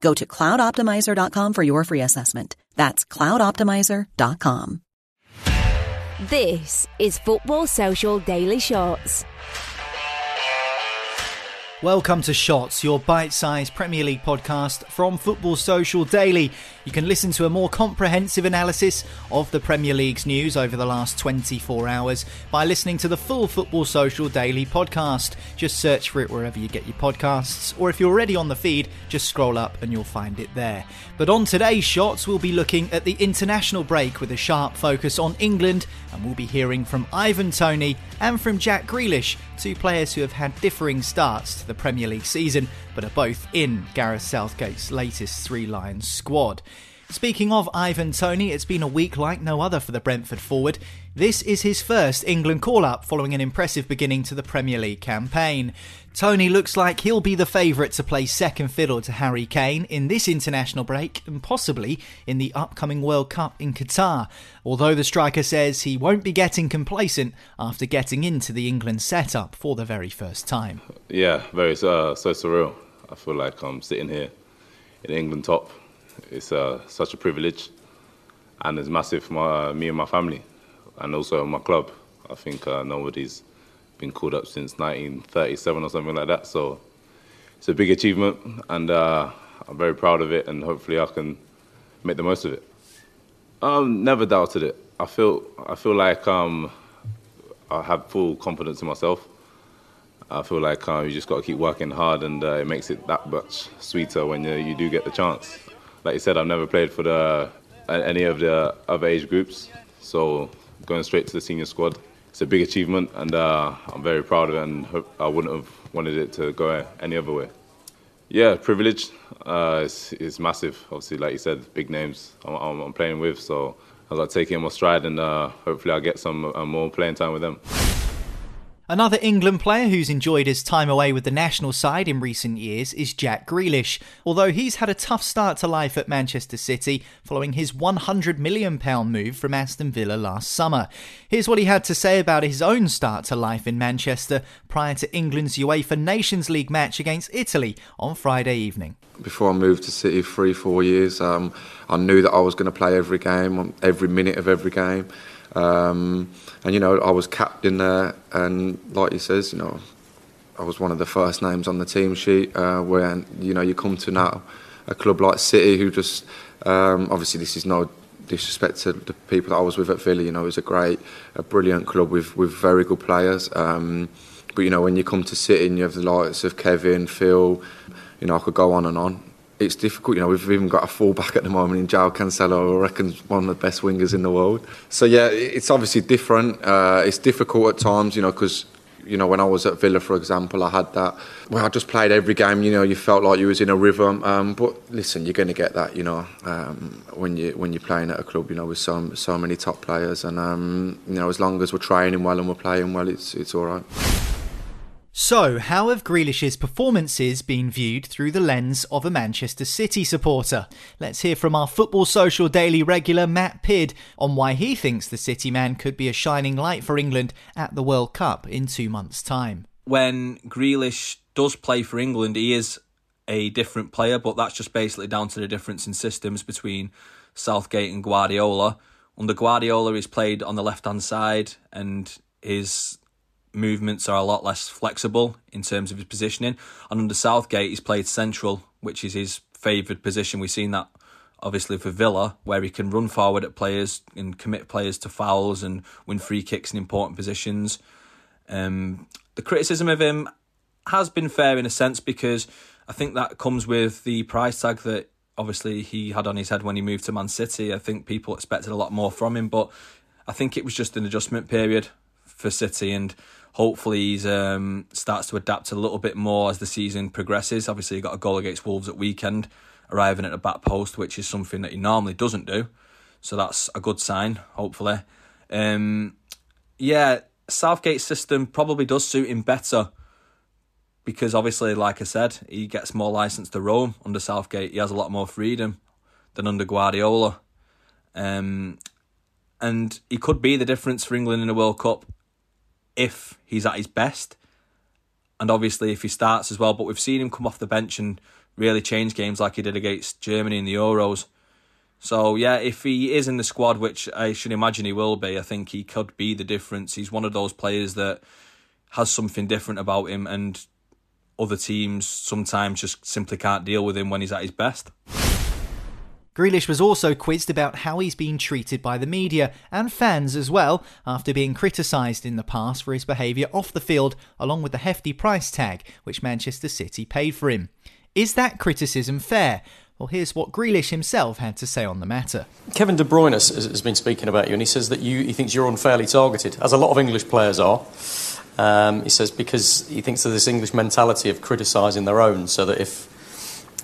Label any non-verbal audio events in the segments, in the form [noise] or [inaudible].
Go to cloudoptimizer.com for your free assessment. That's cloudoptimizer.com. This is Football Social Daily Shots. Welcome to Shots, your bite sized Premier League podcast from Football Social Daily. You can listen to a more comprehensive analysis of the Premier League's news over the last 24 hours by listening to the full Football Social Daily podcast. Just search for it wherever you get your podcasts, or if you're already on the feed, just scroll up and you'll find it there. But on today's Shots, we'll be looking at the international break with a sharp focus on England, and we'll be hearing from Ivan Toney and from Jack Grealish, two players who have had differing starts the Premier League season, but are both in Gareth Southgate's latest Three Lions squad. Speaking of Ivan Toney, it's been a week like no other for the Brentford forward. This is his first England call up following an impressive beginning to the Premier League campaign. Toney looks like he'll be the favourite to play second fiddle to Harry Kane in this international break and possibly in the upcoming World Cup in Qatar. Although the striker says he won't be getting complacent after getting into the England setup for the very first time. Yeah, very uh, so surreal. I feel like I'm sitting here in England top it's uh, such a privilege, and it's massive for my, uh, me and my family, and also my club. I think uh, nobody's been called up since 1937 or something like that. So it's a big achievement, and uh, I'm very proud of it, and hopefully I can make the most of it. Um, never doubted it. I feel I feel like um, I have full confidence in myself. I feel like uh, you just got to keep working hard, and uh, it makes it that much sweeter when you, you do get the chance like you said, I've never played for the any of the other age groups, so going straight to the senior squad, it's a big achievement, and uh, I'm very proud of it, and I wouldn't have wanted it to go any other way. Yeah, privilege uh, is, massive. Obviously, like you said, big names I'm, I'm playing with, so I got to take it in my stride, and uh, hopefully I'll get some uh, more playing time with them. Another England player who's enjoyed his time away with the national side in recent years is Jack Grealish, although he's had a tough start to life at Manchester City following his £100 million move from Aston Villa last summer. Here's what he had to say about his own start to life in Manchester prior to England's UEFA Nations League match against Italy on Friday evening. Before I moved to City three, four years, um, I knew that I was going to play every game, every minute of every game. Um, and you know, I was captain there, and like he says, you know, I was one of the first names on the team sheet. Uh, you know, you come to now a club like City, who just um, obviously this is no disrespect to the people that I was with at Villa. You know, it was a great, a brilliant club with with very good players. Um, but you know, when you come to City and you have the likes of Kevin, Phil, you know, I could go on and on it's difficult. You know, we've even got a fullback at the moment in João Cancelo, I reckon one of the best wingers in the world. So yeah, it's obviously different. Uh, it's difficult at times, you know, because you know when I was at Villa, for example, I had that. Well, I just played every game. You know, you felt like you was in a rhythm. Um, but listen, you're going to get that. You know, um, when you when you're playing at a club, you know, with so so many top players, and um, you know, as long as we're training well and we're playing well, it's it's all right. So, how have Grealish's performances been viewed through the lens of a Manchester City supporter? Let's hear from our Football Social Daily regular Matt Pidd on why he thinks the City man could be a shining light for England at the World Cup in two months' time. When Grealish does play for England, he is a different player, but that's just basically down to the difference in systems between Southgate and Guardiola. Under Guardiola, he's played on the left hand side and his movements are a lot less flexible in terms of his positioning. And under Southgate, he's played central, which is his favoured position. We've seen that obviously for Villa, where he can run forward at players and commit players to fouls and win free kicks in important positions. Um, the criticism of him has been fair in a sense because I think that comes with the price tag that obviously he had on his head when he moved to Man City. I think people expected a lot more from him, but I think it was just an adjustment period for City and hopefully he um, starts to adapt a little bit more as the season progresses. Obviously, he got a goal against Wolves at weekend, arriving at the back post, which is something that he normally doesn't do. So that's a good sign, hopefully. Um, yeah, Southgate's system probably does suit him better because obviously, like I said, he gets more license to roam under Southgate. He has a lot more freedom than under Guardiola. Um, and he could be the difference for England in the World Cup if he's at his best. And obviously, if he starts as well, but we've seen him come off the bench and really change games like he did against Germany in the Euros. So, yeah, if he is in the squad, which I should imagine he will be, I think he could be the difference. He's one of those players that has something different about him, and other teams sometimes just simply can't deal with him when he's at his best. Grealish was also quizzed about how he's been treated by the media and fans as well, after being criticised in the past for his behaviour off the field, along with the hefty price tag which Manchester City paid for him. Is that criticism fair? Well, here's what Grealish himself had to say on the matter. Kevin De Bruyne has, been speaking about you, and he says that you, he thinks you're unfairly targeted, as a lot of English players are. Um, he says because he thinks of this English mentality of criticising their own, so that if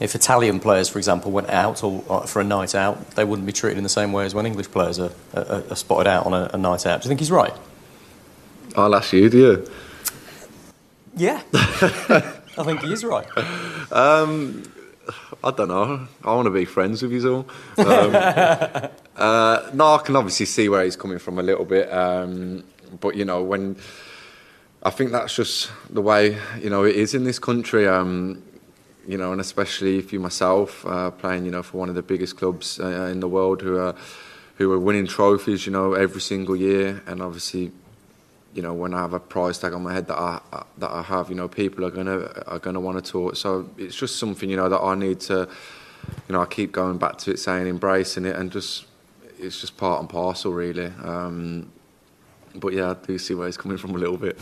if Italian players, for example, went out or, or, for a night out, they wouldn't be treated in the same way as when English players are, are, are spotted out on a, a, night out. Do you think he's right? I'll ask you, do you? Yeah, [laughs] I think he is right. Um, I don't know. I want to be friends with you all. Um, [laughs] uh, no, I can obviously see where he's coming from a little bit, um, but you know when. I think that's just the way you know it is in this country. Um, you know, and especially if you myself uh, playing, you know, for one of the biggest clubs uh, in the world who are who are winning trophies, you know, every single year, and obviously, you know, when I have a prize tag on my head that I that I have, you know, people are gonna are gonna want to talk. So it's just something, you know, that I need to, you know, I keep going back to it, saying embracing it, and just it's just part and parcel, really. Um, but yeah, I do see where he's coming from a little bit.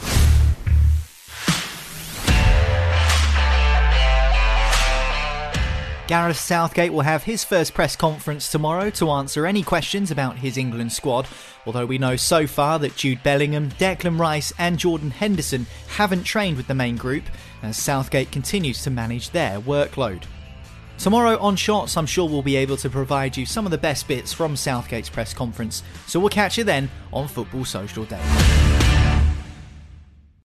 Gareth Southgate will have his first press conference tomorrow to answer any questions about his England squad, although we know so far that Jude Bellingham, Declan Rice, and Jordan Henderson haven't trained with the main group as Southgate continues to manage their workload. Tomorrow on Shots, I'm sure we'll be able to provide you some of the best bits from Southgate's press conference, so we'll catch you then on Football Social Day.